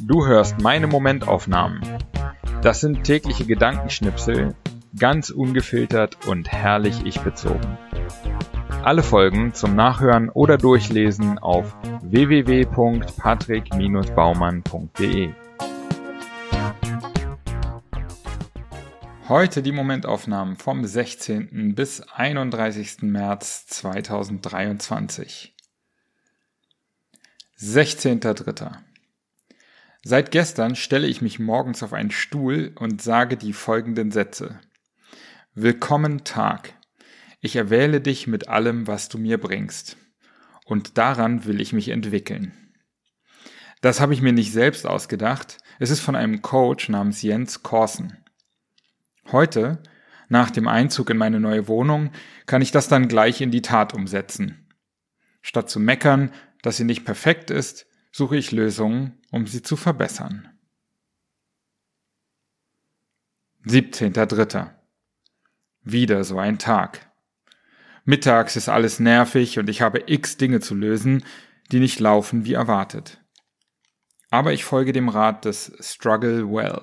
Du hörst meine Momentaufnahmen. Das sind tägliche Gedankenschnipsel, ganz ungefiltert und herrlich ich bezogen. Alle Folgen zum Nachhören oder Durchlesen auf www.patrick-baumann.de. Heute die Momentaufnahmen vom 16. bis 31. März 2023. 16.3. Seit gestern stelle ich mich morgens auf einen Stuhl und sage die folgenden Sätze. Willkommen Tag. Ich erwähle dich mit allem, was du mir bringst. Und daran will ich mich entwickeln. Das habe ich mir nicht selbst ausgedacht. Es ist von einem Coach namens Jens Korsen. Heute, nach dem Einzug in meine neue Wohnung, kann ich das dann gleich in die Tat umsetzen. Statt zu meckern, dass sie nicht perfekt ist, suche ich Lösungen, um sie zu verbessern. 17.3. Wieder so ein Tag. Mittags ist alles nervig und ich habe x Dinge zu lösen, die nicht laufen wie erwartet. Aber ich folge dem Rat des Struggle Well.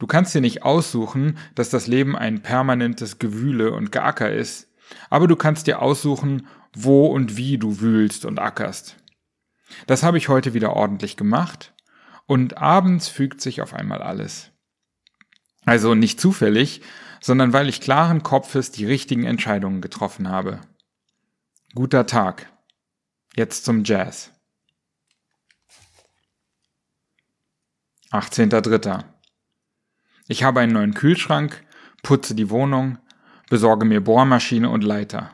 Du kannst dir nicht aussuchen, dass das Leben ein permanentes Gewühle und Geacker ist, aber du kannst dir aussuchen, wo und wie du wühlst und ackerst. Das habe ich heute wieder ordentlich gemacht und abends fügt sich auf einmal alles. Also nicht zufällig, sondern weil ich klaren Kopfes die richtigen Entscheidungen getroffen habe. Guter Tag. Jetzt zum Jazz. 18.3. Ich habe einen neuen Kühlschrank, putze die Wohnung, besorge mir Bohrmaschine und Leiter.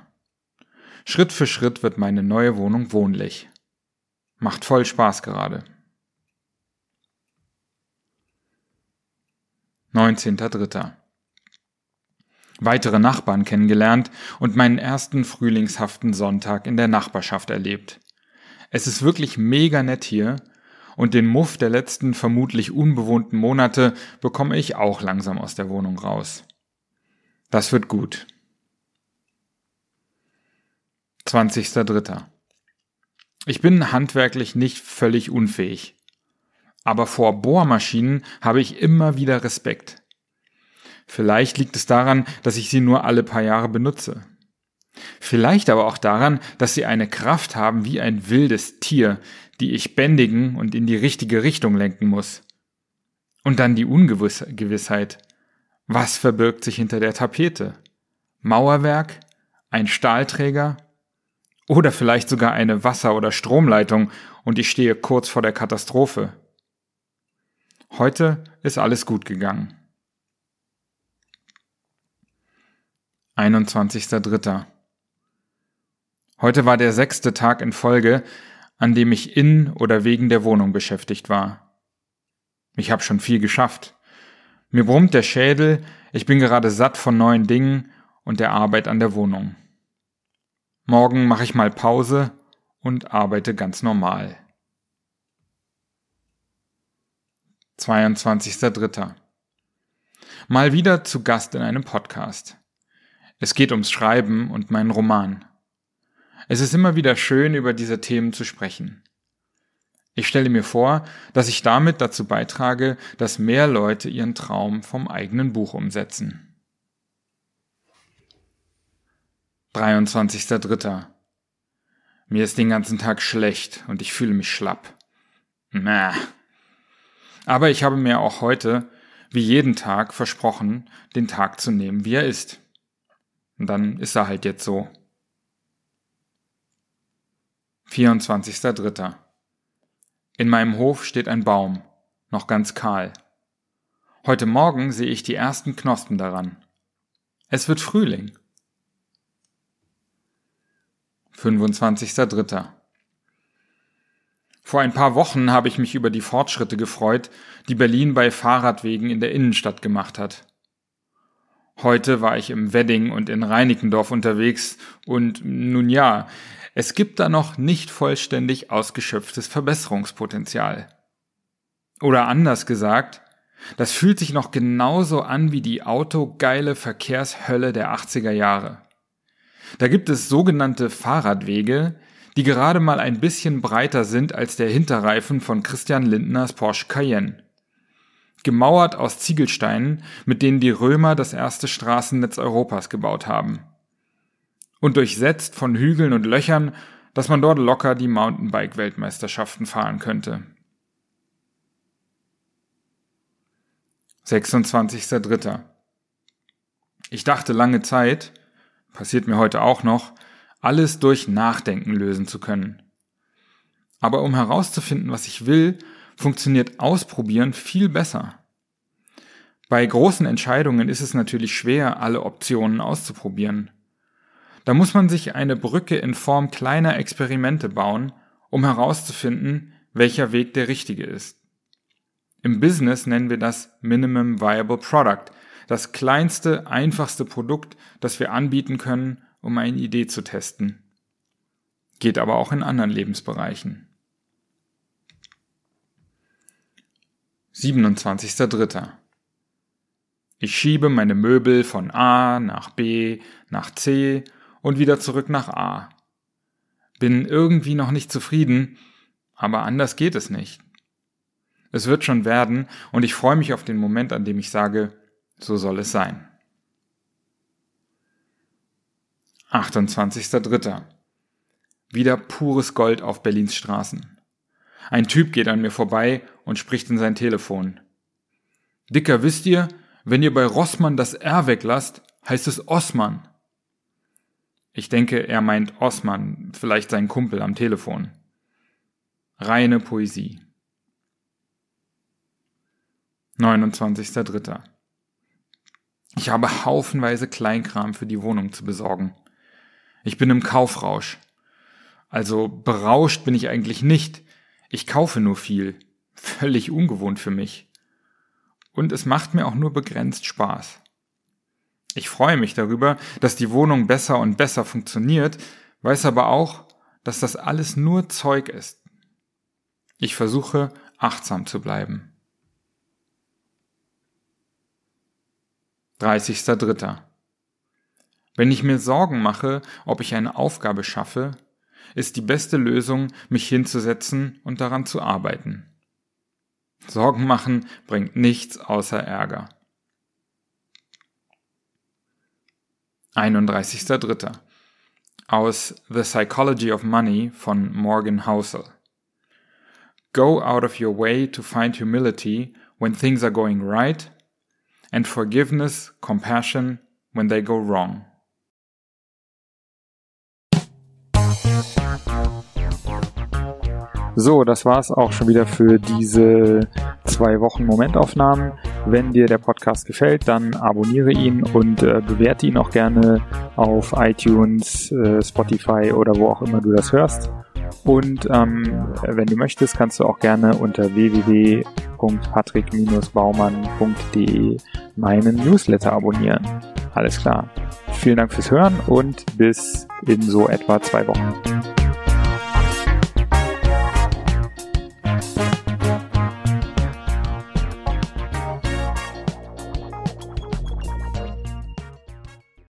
Schritt für Schritt wird meine neue Wohnung wohnlich. Macht voll Spaß gerade. 19.3. Weitere Nachbarn kennengelernt und meinen ersten frühlingshaften Sonntag in der Nachbarschaft erlebt. Es ist wirklich mega nett hier und den Muff der letzten vermutlich unbewohnten Monate bekomme ich auch langsam aus der Wohnung raus. Das wird gut. 20.3. Ich bin handwerklich nicht völlig unfähig. Aber vor Bohrmaschinen habe ich immer wieder Respekt. Vielleicht liegt es daran, dass ich sie nur alle paar Jahre benutze. Vielleicht aber auch daran, dass sie eine Kraft haben wie ein wildes Tier, die ich bändigen und in die richtige Richtung lenken muss. Und dann die Ungewissheit. Was verbirgt sich hinter der Tapete? Mauerwerk? Ein Stahlträger? Oder vielleicht sogar eine Wasser- oder Stromleitung und ich stehe kurz vor der Katastrophe. Heute ist alles gut gegangen. 21.03. Heute war der sechste Tag in Folge, an dem ich in oder wegen der Wohnung beschäftigt war. Ich habe schon viel geschafft. Mir brummt der Schädel, ich bin gerade satt von neuen Dingen und der Arbeit an der Wohnung. Morgen mache ich mal Pause und arbeite ganz normal. 22.03. Mal wieder zu Gast in einem Podcast. Es geht ums Schreiben und meinen Roman. Es ist immer wieder schön, über diese Themen zu sprechen. Ich stelle mir vor, dass ich damit dazu beitrage, dass mehr Leute ihren Traum vom eigenen Buch umsetzen. 23.3. Mir ist den ganzen Tag schlecht und ich fühle mich schlapp. Mäh. Aber ich habe mir auch heute, wie jeden Tag, versprochen, den Tag zu nehmen, wie er ist. Und dann ist er halt jetzt so. 24.3. In meinem Hof steht ein Baum, noch ganz kahl. Heute Morgen sehe ich die ersten Knospen daran. Es wird Frühling. 25.03. Vor ein paar Wochen habe ich mich über die Fortschritte gefreut, die Berlin bei Fahrradwegen in der Innenstadt gemacht hat. Heute war ich im Wedding und in Reinickendorf unterwegs und nun ja, es gibt da noch nicht vollständig ausgeschöpftes Verbesserungspotenzial. Oder anders gesagt, das fühlt sich noch genauso an wie die autogeile Verkehrshölle der 80er Jahre. Da gibt es sogenannte Fahrradwege, die gerade mal ein bisschen breiter sind als der Hinterreifen von Christian Lindners Porsche Cayenne. Gemauert aus Ziegelsteinen, mit denen die Römer das erste Straßennetz Europas gebaut haben. Und durchsetzt von Hügeln und Löchern, dass man dort locker die Mountainbike-Weltmeisterschaften fahren könnte. 26.03. Ich dachte lange Zeit, passiert mir heute auch noch, alles durch Nachdenken lösen zu können. Aber um herauszufinden, was ich will, funktioniert Ausprobieren viel besser. Bei großen Entscheidungen ist es natürlich schwer, alle Optionen auszuprobieren. Da muss man sich eine Brücke in Form kleiner Experimente bauen, um herauszufinden, welcher Weg der richtige ist. Im Business nennen wir das Minimum Viable Product, das kleinste, einfachste Produkt, das wir anbieten können, um eine Idee zu testen. Geht aber auch in anderen Lebensbereichen. 27.3. Ich schiebe meine Möbel von A nach B nach C und wieder zurück nach A. Bin irgendwie noch nicht zufrieden, aber anders geht es nicht. Es wird schon werden und ich freue mich auf den Moment, an dem ich sage, so soll es sein. 28.03. Wieder pures Gold auf Berlins Straßen. Ein Typ geht an mir vorbei und spricht in sein Telefon. Dicker, wisst ihr, wenn ihr bei Rossmann das R weglasst, heißt es Osman. Ich denke, er meint Osman, vielleicht sein Kumpel am Telefon. Reine Poesie. 29.03. Ich habe haufenweise Kleinkram für die Wohnung zu besorgen. Ich bin im Kaufrausch. Also berauscht bin ich eigentlich nicht. Ich kaufe nur viel. Völlig ungewohnt für mich. Und es macht mir auch nur begrenzt Spaß. Ich freue mich darüber, dass die Wohnung besser und besser funktioniert, weiß aber auch, dass das alles nur Zeug ist. Ich versuche, achtsam zu bleiben. 30.03. Wenn ich mir Sorgen mache, ob ich eine Aufgabe schaffe, ist die beste Lösung, mich hinzusetzen und daran zu arbeiten. Sorgen machen bringt nichts außer Ärger. 31.03. Aus The Psychology of Money von Morgan Housel. Go out of your way to find humility when things are going right and forgiveness, compassion when they go wrong. So, das war's auch schon wieder für diese zwei Wochen Momentaufnahmen. Wenn dir der Podcast gefällt, dann abonniere ihn und äh, bewerte ihn auch gerne auf iTunes, äh, Spotify oder wo auch immer du das hörst. Und ähm, wenn du möchtest, kannst du auch gerne unter www.patrick-baumann.de meinen Newsletter abonnieren. Alles klar. Vielen Dank fürs Hören und bis in so etwa zwei Wochen.